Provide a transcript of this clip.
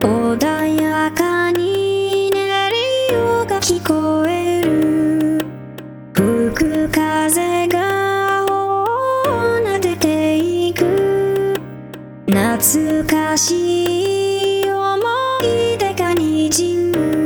穏やかに鳴りをが聞こえる。吹く風が頬を撫でていく。懐かしい思いでかにじむ。